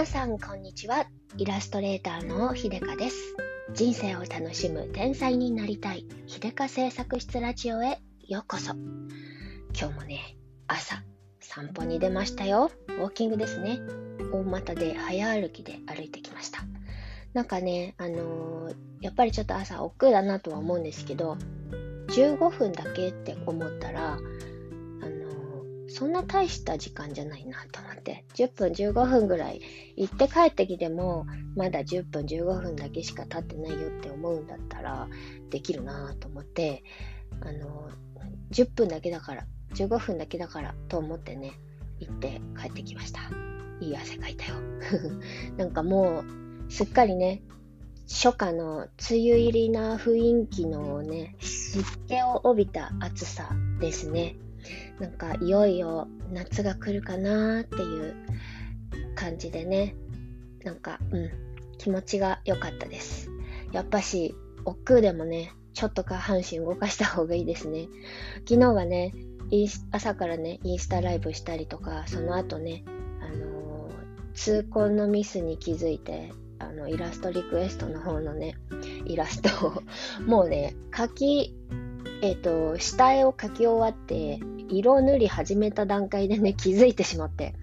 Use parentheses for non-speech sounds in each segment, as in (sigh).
皆さんこんにちは。イラストレーターのひでかです。人生を楽しむ天才になりたい。ひでか製作室ラジオへようこそ。今日もね朝散歩に出ましたよ。ウォーキングですね。大股で早歩きで歩いてきました。なんかねあのー、やっぱりちょっと朝億劫だなとは思うんですけど15分だけって思ったらそんな大した時間じゃないなと思って、10分15分ぐらい行って帰ってきても、まだ10分15分だけしか経ってないよって思うんだったら、できるなと思って、あの、10分だけだから、15分だけだからと思ってね、行って帰ってきました。いい汗かいたよ。(laughs) なんかもう、すっかりね、初夏の梅雨入りな雰囲気のね、湿気を帯びた暑さですね。なんかいよいよ夏が来るかなっていう感じでね。なんかうん。気持ちが良かったです。やっぱし億劫でもねちょっと下半身動かした方がいいですね。昨日はね朝からねインスタライブしたりとかその後ねあのー、痛恨のミスに気づいてあのイラストリクエストの方のねイラストをもうね書きえっ、ー、と下絵を描き終わって色塗り始めた段階でね、気づいてしまって、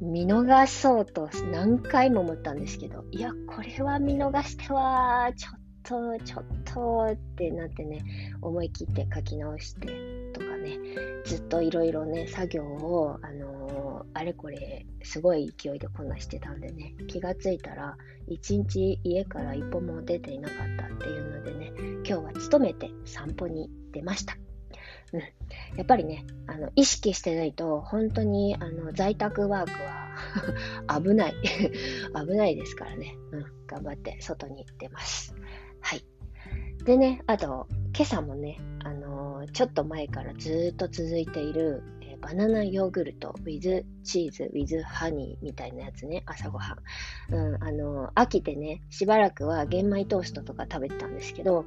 見逃そうと何回も思ったんですけど、いや、これは見逃しては、ちょっと、ちょっとってなってね、思い切って書き直してとかね、ずっといろいろね、作業を、あのー、あれこれ、すごい勢いでこなしてたんでね、気がついたら、一日家から一歩も出ていなかったっていうのでね、今日は勤めて散歩に出ました。うん、やっぱりね、あの、意識してないと、本当に、あの、在宅ワークは (laughs) 危ない (laughs) 危ないですからね。うん、頑張って外に出ます。はい。でね、あと、今朝もね、あの、ちょっと前からずっと続いている、バナナヨーグルト with チーズ with ハニーみたいなやつね、朝ごはん。うん、あのー、飽きてね、しばらくは玄米トーストとか食べてたんですけど、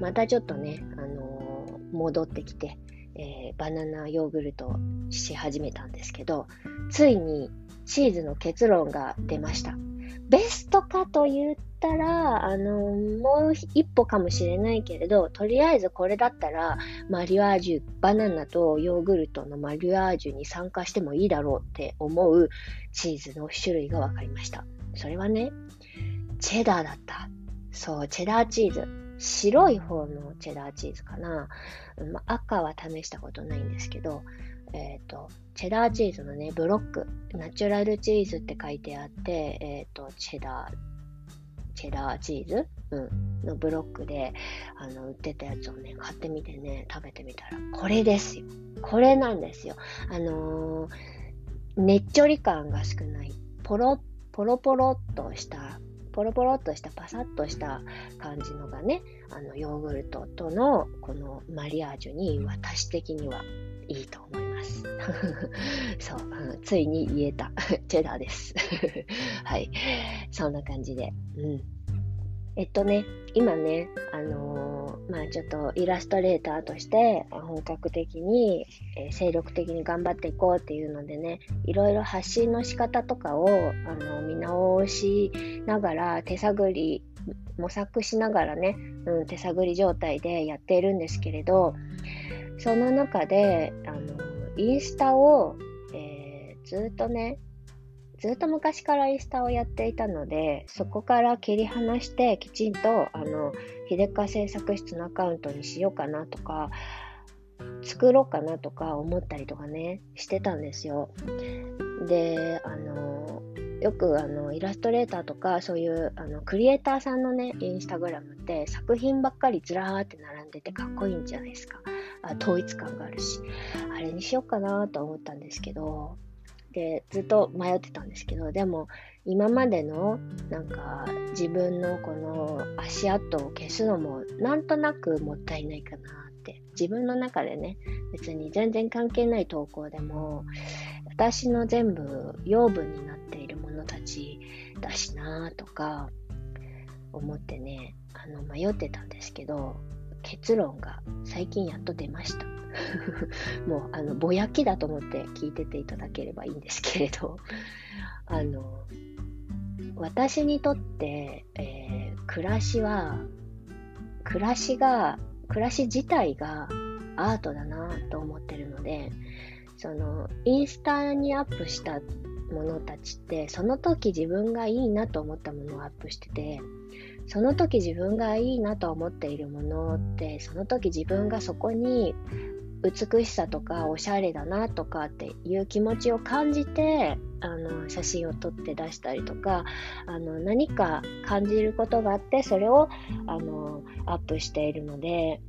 またちょっとね、あの戻ってきて、えー、バナナヨーグルトし始めたんですけど、ついにチーズの結論が出ました。ベストかと言ったら、あの、もう一歩かもしれないけれど、とりあえずこれだったら、マリアージュ、バナナとヨーグルトのマリアージュに参加してもいいだろうって思うチーズの種類が分かりました。それはね、チェダーだった。そう、チェダーチーズ。白い方のチェダーチーズかな。まあ、赤は試したことないんですけど、えっ、ー、と、チェダーチーズのね、ブロック、ナチュラルチーズって書いてあって、えっ、ー、と、チェダー、チェダーチーズ、うん、のブロックで、あの、売ってたやつをね、買ってみてね、食べてみたら、これですよ。これなんですよ。あのー、ねっちょり感が少ない、ポロ、ポロポロっとしたポロポロっとしたパサッとした感じのがね、あのヨーグルトとのこのマリアージュに私的にはいいと思います。(laughs) そう、うん、ついに言えた。チェダーです。(laughs) はい。そんな感じで。うん。えっとね、今ね、あのー、まあちょっとイラストレーターとして本格的に、えー、精力的に頑張っていこうっていうのでね、いろいろ発信の仕方とかを、あの見直しながら手探り、模索しながらね、うん、手探り状態でやっているんですけれど、その中で、あのインスタを、え、ずっとね、ずっと昔からインスタをやっていたので、そこから切り離して、きちんと、あの、秀川製作室のアカウントにしようかなとか、作ろうかなとか思ったりとかね、してたんですよ。で、あの、よくあのイラストレーターとかそういうあのクリエイターさんのね、インスタグラムって作品ばっかりずらーって並んでてかっこいいんじゃないですか。あ統一感があるし、あれにしようかなと思ったんですけど、でずっと迷ってたんですけどでも今までのなんか自分のこの足跡を消すのもなんとなくもったいないかなって。自分の中でね別に全然関係ない投稿でも私の全部養分になっているものたちだしなとか思ってねあの迷ってたんですけど結論が最近やっと出ました。(laughs) もう、あの、ぼやきだと思って聞いてていただければいいんですけれど、(laughs) あの、私にとって、えー、暮らしは、暮らしが、暮らし自体がアートだなと思ってるので、その、インスタにアップしたものたちって、その時自分がいいなと思ったものをアップしてて、その時自分がいいなと思っているものって、その時自分がそこに美しさとかおしゃれだなとかっていう気持ちを感じてあの写真を撮って出したりとかあの何か感じることがあってそれをあのアップしているので、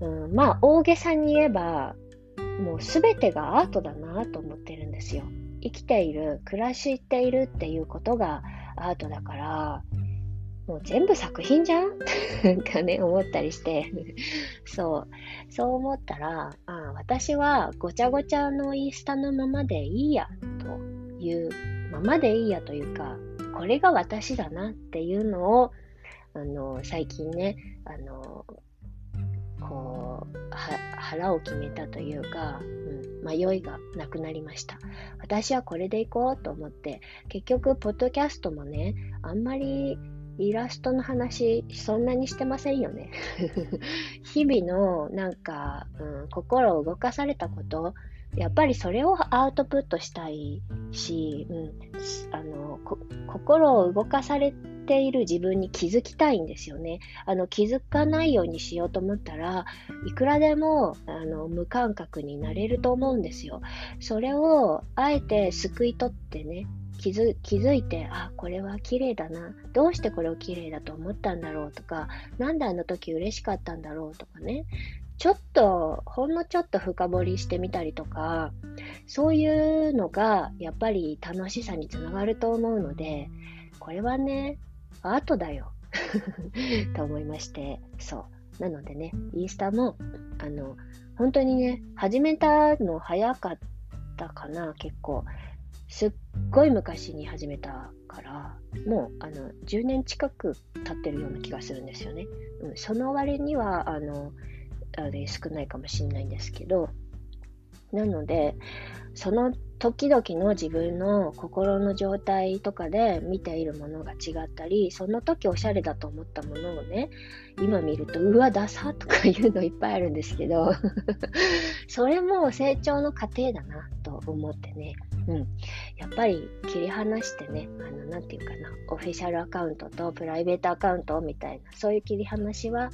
うん、まあ大げさに言えばもう全てがアートだなと思ってるんですよ。生きている暮らしているっていうことがアートだからもう全部作品じゃん？(laughs) かね、思ったりしてそう。そう思ったら、あ私はごちゃごちゃのインスタのままでいいや、という、ままでいいやというか、これが私だなっていうのを、あの、最近ね、あの、こう、腹を決めたというか、うん、迷いがなくなりました。私はこれでいこうと思って、結局、ポッドキャストもね、あんまりイラストの話、そんなにしてませんよね。(laughs) 日々のなんか、うん、心を動かされたこと、やっぱりそれをアウトプットしたいし、うん、あの心を動かされている自分に気づきたいんですよね。あの気づかないようにしようと思ったらいくらでもあの無感覚になれると思うんですよ。それをあえて救い取ってね気づ気づいて、あ、これは綺麗だな。どうしてこれを綺麗だと思ったんだろうとか、なんであの時嬉しかったんだろうとかね。ちょっと、ほんのちょっと深掘りしてみたりとか、そういうのがやっぱり楽しさにつながると思うので、これはね、アートだよ。(laughs) と思いまして、そう。なのでね、インスタも、あの、本当にね、始めたの早かったかな、結構。すっごい昔に始めたから、もうあの10年近く経ってるような気がするんですよね。うん、その割にはあのあれ少ないかもしれないんですけど、なので、その時々の自分の心の状態とかで見ているものが違ったり、その時おしゃれだと思ったものをね、今見ると、うわ、ダサとかいうのいっぱいあるんですけど、(laughs) それも成長の過程だなと思ってね、うん、やっぱり切り離してね、あの、なんていうかな、オフィシャルアカウントとプライベートアカウントみたいな、そういう切り離しは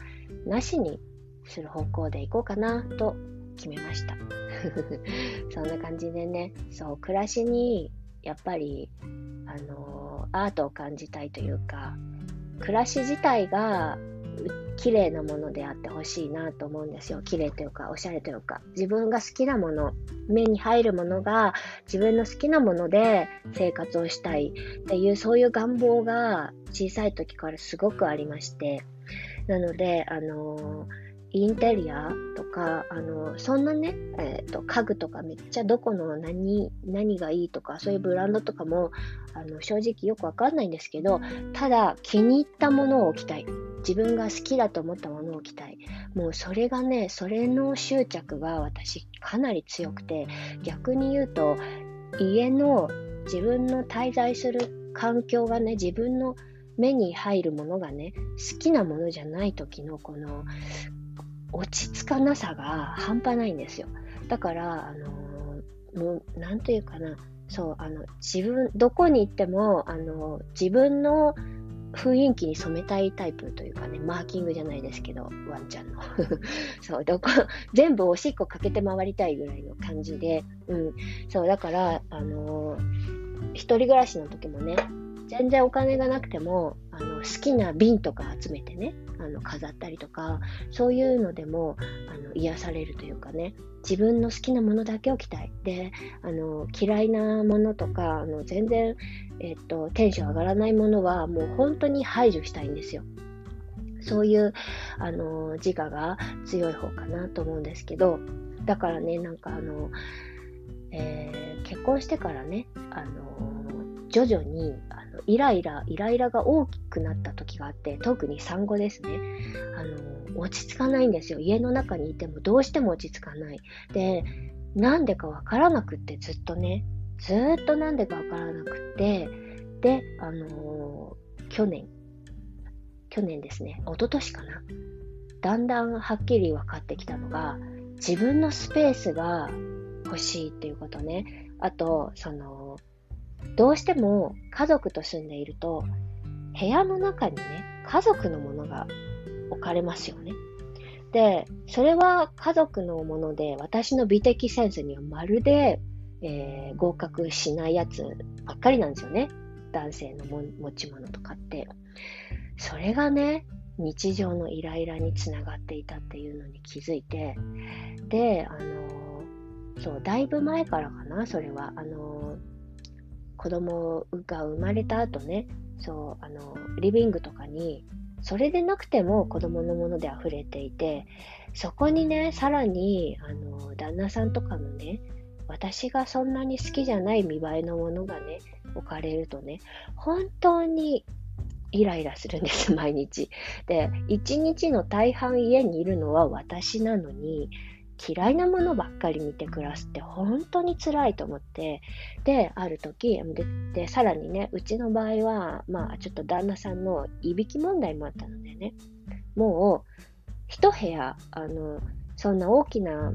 なしにする方向でいこうかなと決めました。(laughs) そんな感じでね、そう、暮らしにやっぱり、あのアートを感じたいというか、暮らし自体が綺麗なものであってほしいなと思うんですよ。綺麗というか、おしゃれというか、自分が好きなもの、目に入るものが自分の好きなもので生活をしたいっていう、そういう願望が小さい時からすごくありまして、なので、あのーインテリアとか、あの、そんなね、えっ、ー、と、家具とかめっちゃどこの何、何がいいとか、そういうブランドとかも、あの、正直よくわかんないんですけど、ただ気に入ったものを置きたい。自分が好きだと思ったものを置きたい。もうそれがね、それの執着が私かなり強くて、逆に言うと、家の自分の滞在する環境がね、自分の目に入るものがね、好きなものじゃない時のこの落ち着かなさが半端ないんですよ。だから、あのー、もう、なんというかな、そう、あの、自分、どこに行っても、あの、自分の雰囲気に染めたいタイプというかね、マーキングじゃないですけど、ワンちゃんの。(laughs) そう、どこ、全部おしっこかけて回りたいぐらいの感じで、うん。そう、だから、あのー、一人暮らしの時もね、全然お金がなくても、あの、好きな瓶とか集めてね、あの飾ったりとかそういうのでもあの癒されるというかね自分の好きなものだけを着たいであの嫌いなものとかあの全然、えっと、テンション上がらないものはもう本当に排除したいんですよ。そういうあの自我が強い方かなと思うんですけどだからねなんかあの、えー、結婚してからねあの徐々にあのイライラ、イライラが大きくなった時があって、特に産後ですね。あの、落ち着かないんですよ。家の中にいてもどうしても落ち着かない。で、なんでかわからなくってずっとね、ずっとなんでかわからなくって、で、あのー、去年、去年ですね、一昨年かな。だんだんはっきり分かってきたのが、自分のスペースが欲しいっていうことね。あと、その、どうしても家族と住んでいると、部屋の中にね、家族のものが置かれますよね。で、それは家族のもので、私の美的センスにはまるで、えー、合格しないやつばっかりなんですよね。男性の持ち物とかって。それがね、日常のイライラにつながっていたっていうのに気づいて、で、あのー、そう、だいぶ前からかな、それは。あのー、子供が生まれた後ね、そう、あの、リビングとかに、それでなくても子供のもので溢れていて、そこにね、さらに、あの、旦那さんとかのね、私がそんなに好きじゃない見栄えのものがね、置かれるとね、本当にイライラするんです、(laughs) 毎日。で、一日の大半家にいるのは私なのに、嫌いなものばっかり見て暮らすって本当に辛いと思って、で、ある時、で、でさらにね、うちの場合は、まあ、ちょっと旦那さんのいびき問題もあったのでね、もう、一部屋、あの、そんな大きな、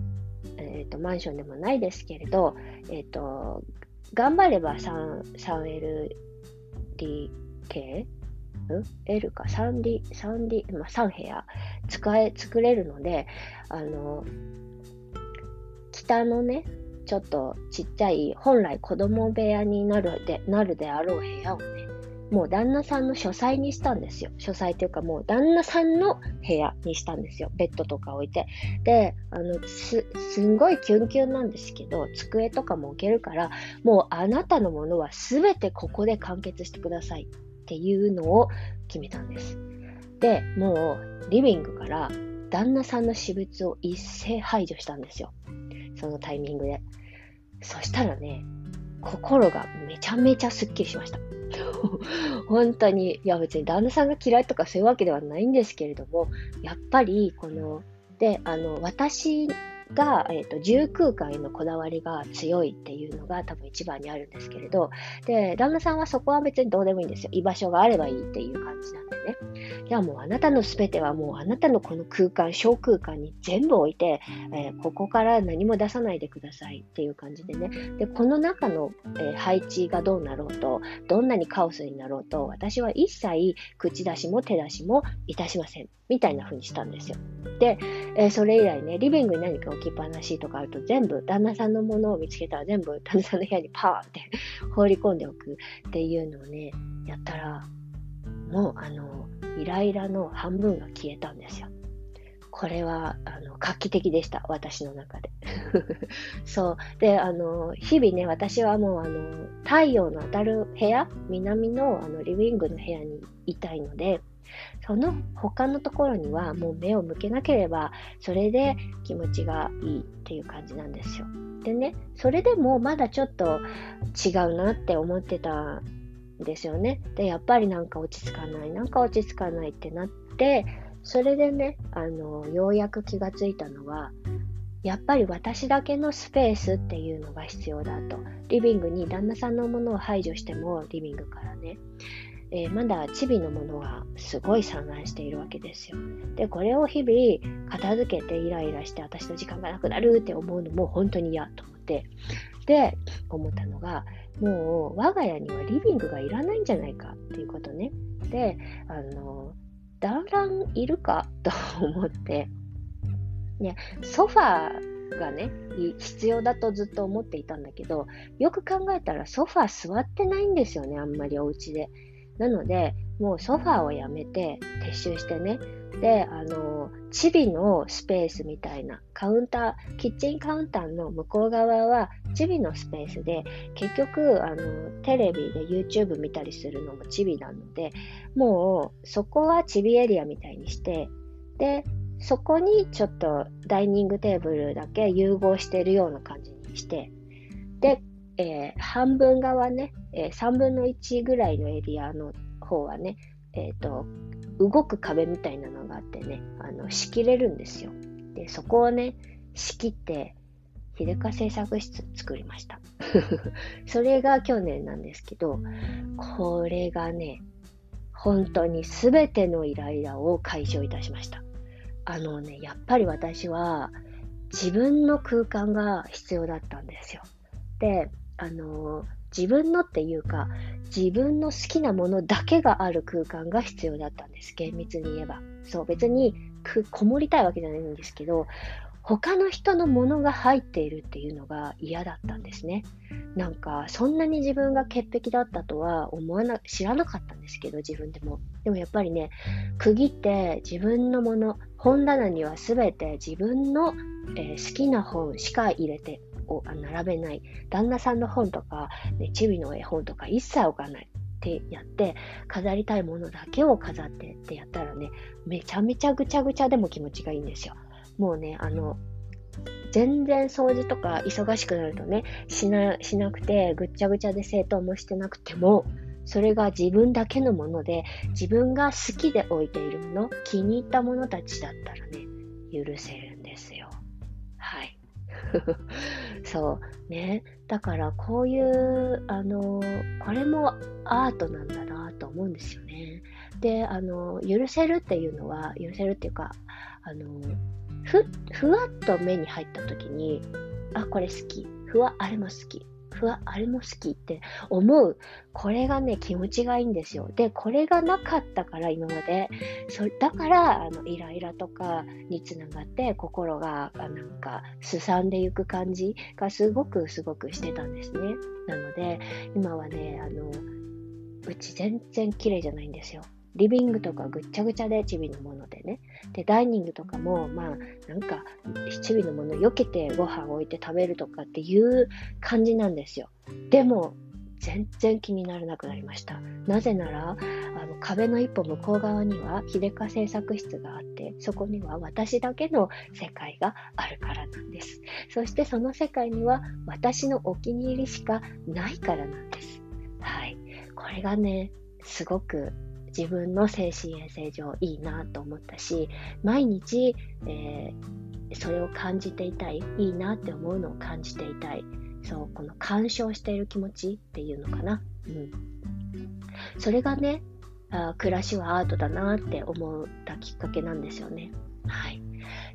えーと、マンションでもないですけれど、え、ー、と、頑張れば 3LDK L か？3D、3D、まあ、3部屋使え、作れるので、あの、北のね、ちょっとちっちゃい、本来子供部屋になるでなるであろう部屋をね、もう旦那さんの書斎にしたんですよ。書斎というかもう旦那さんの部屋にしたんですよ。ベッドとか置いて。で、あの、す、すんごいキュンキュンなんですけど、机とかも置けるから、もうあなたのものは全てここで完結してくださいっていうのを決めたんです。で、もうリビングから旦那さんの私物を一斉排除したんですよ。そのタイミングで。そしたらね、心がめちゃめちゃすっきりしました。(laughs) 本当に、いや別に旦那さんが嫌いとかそういうわけではないんですけれども、やっぱりこの、で、あの、私が、えーと、住空間へのこだわりが強いっていうのが多分一番にあるんですけれど、で、旦那さんはそこは別にどうでもいいんですよ。居場所があればいいっていう感じなんでね。じゃあもうあなたの全てはもうあなたのこの空間、小空間に全部置いて、えー、ここから何も出さないでくださいっていう感じでね。で、この中の、えー、配置がどうなろうと、どんなにカオスになろうと、私は一切口出しも手出しもいたしません。みたいな風にしたんですよ。で、えー、それ以来ね、リビングに何か置きっぱなしとかあると全部、旦那さんのものを見つけたら全部旦那さんの部屋にパーって (laughs) 放り込んでおくっていうのをね、やったら、もうあの、イライラの半分が消えたんですよ。これは、あの、画期的でした。私の中で。(laughs) そう。で、あの、日々ね、私はもう、あの、太陽の当たる部屋、南の、あの、リビングの部屋にいたいので、その他のところにはもう目を向けなければ、それで気持ちがいいっていう感じなんですよ。でね、それでもまだちょっと違うなって思ってたんですよね。で、やっぱりなんか落ち着かない、なんか落ち着かないってなって、それでね、あの、ようやく気がついたのは、やっぱり私だけのスペースっていうのが必要だと。リビングに旦那さんのものを排除しても、リビングからね。えー、まだチビのものがすごい散乱しているわけですよ。で、これを日々片付けてイライラして私の時間がなくなるって思うのも本当に嫌と思って、で、思ったのが、もう我が家にはリビングがいらないんじゃないかっていうことね。で、あの、団らんいるかと思って、ね、ソファーがね、必要だとずっと思っていたんだけど、よく考えたらソファー座ってないんですよね、あんまりお家で。なので、もうソファーをやめて撤収してね。で、あの、チビのスペースみたいなカウンター、キッチンカウンターの向こう側はチビのスペースで、結局、あの、テレビで YouTube 見たりするのもチビなので、もうそこはチビエリアみたいにして、で、そこにちょっとダイニングテーブルだけ融合してるような感じにして、で、えー、半分側ね、えー、3分の1ぐらいのエリアの方はね、え、ー、と、動く壁みたいなのがあってね、あの、仕切れるんですよ。で、そこをね、仕切って、秀香製作室作りました。(laughs) それが去年なんですけど、これがね、本当に全てのイライラを解消いたしました。あのね、やっぱり私は自分の空間が必要だったんですよ。で、あの、自分のっていうか、自分の好きなものだけがある空間が必要だったんです。厳密に言えば。そう、別にこもりたいわけじゃないんですけど、他の人のものが入っているっていうのが嫌だったんですね。なんか、そんなに自分が潔癖だったとは思わな、知らなかったんですけど、自分でも。でもやっぱりね、区切って自分のもの、本棚には全て自分の、えー、好きな本しか入れてを並べない。旦那さんの本とか、ね、チビの絵本とか一切置かない。ってやって、飾りたいものだけを飾ってってやったらね、めちゃめちゃぐちゃぐちゃでも気持ちがいいんですよ。もうね、あの、全然掃除とか忙しくなるとね、しな、しなくて、ぐっちゃぐちゃで整頓もしてなくても、それが自分だけのもので、自分が好きで置いているもの、気に入ったものたちだったらね、許せるんですよ。(laughs) そうね。だからこういう、あの、これもアートなんだなと思うんですよね。で、あの、許せるっていうのは、許せるっていうか、あの、ふ、ふわっと目に入った時に、あ、これ好き。ふわ、あれも好き。ふわ、あれも好きって思う。これがね、気持ちがいいんですよ。で、これがなかったから、今まで。そだから、あの、イライラとかにつながって、心が、なんか、すさんでいく感じがすごく、すごくしてたんですね。なので、今はね、あの、うち全然綺麗じゃないんですよ。リビングとかぐっちゃぐちゃでチビのものでね。で、ダイニングとかも、まあ、なんか、チビのもの避けてご飯を置いて食べるとかっていう感じなんですよ。でも、全然気にならなくなりました。なぜなら、あの壁の一歩向こう側には秀香製作室があって、そこには私だけの世界があるからなんです。そしてその世界には私のお気に入りしかないからなんです。はい。これがね、すごく自分の精神衛生上いいなと思ったし、毎日、えー、それを感じていたい、いいなって思うのを感じていたい。そう、この干渉している気持ちっていうのかな。うん。それがね、あ暮らしはアートだなって思ったきっかけなんですよね。はい。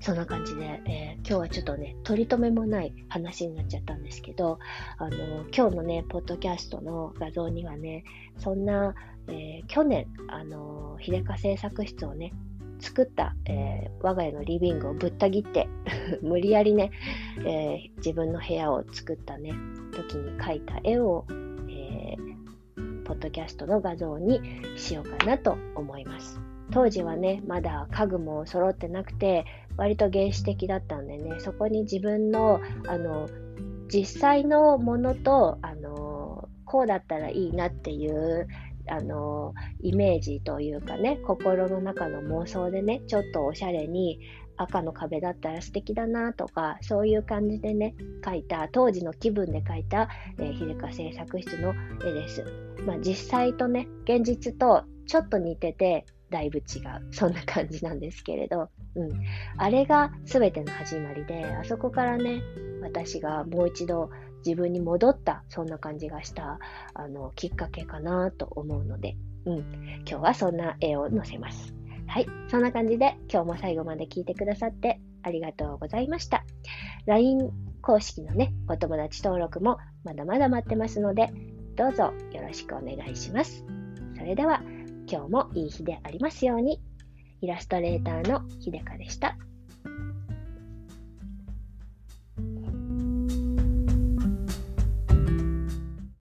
そんな感じで、えー、今日はちょっとね、取り留めもない話になっちゃったんですけど、あの、今日のね、ポッドキャストの画像にはね、そんな、えー、去年、あの、秀香製作室をね、作った、えー、我が家のリビングをぶった切って (laughs) 無理やりね、えー、自分の部屋を作ったね時に描いた絵を、えー、ポッドキャストの画像にしようかなと思います。当時はねまだ家具も揃ってなくて割と原始的だったんでねそこに自分のあの実際のものとあのこうだったらいいなっていうあの、イメージというかね、心の中の妄想でね、ちょっとおしゃれに赤の壁だったら素敵だなとか、そういう感じでね、書いた、当時の気分で書いた、えー、秀香製作室の絵です。まあ、実際とね、現実とちょっと似てて、だいぶ違う。そんな感じなんですけれど、うん。あれが全ての始まりで、あそこからね、私がもう一度自分に戻った、そんな感じがした、あの、きっかけかなと思うので、うん、今日はそんな絵を載せます。はい、そんな感じで今日も最後まで聞いてくださってありがとうございました。LINE 公式のね、お友達登録もまだまだ待ってますので、どうぞよろしくお願いします。それでは、今日もいい日でありますように。イラストレーターのひでかでした。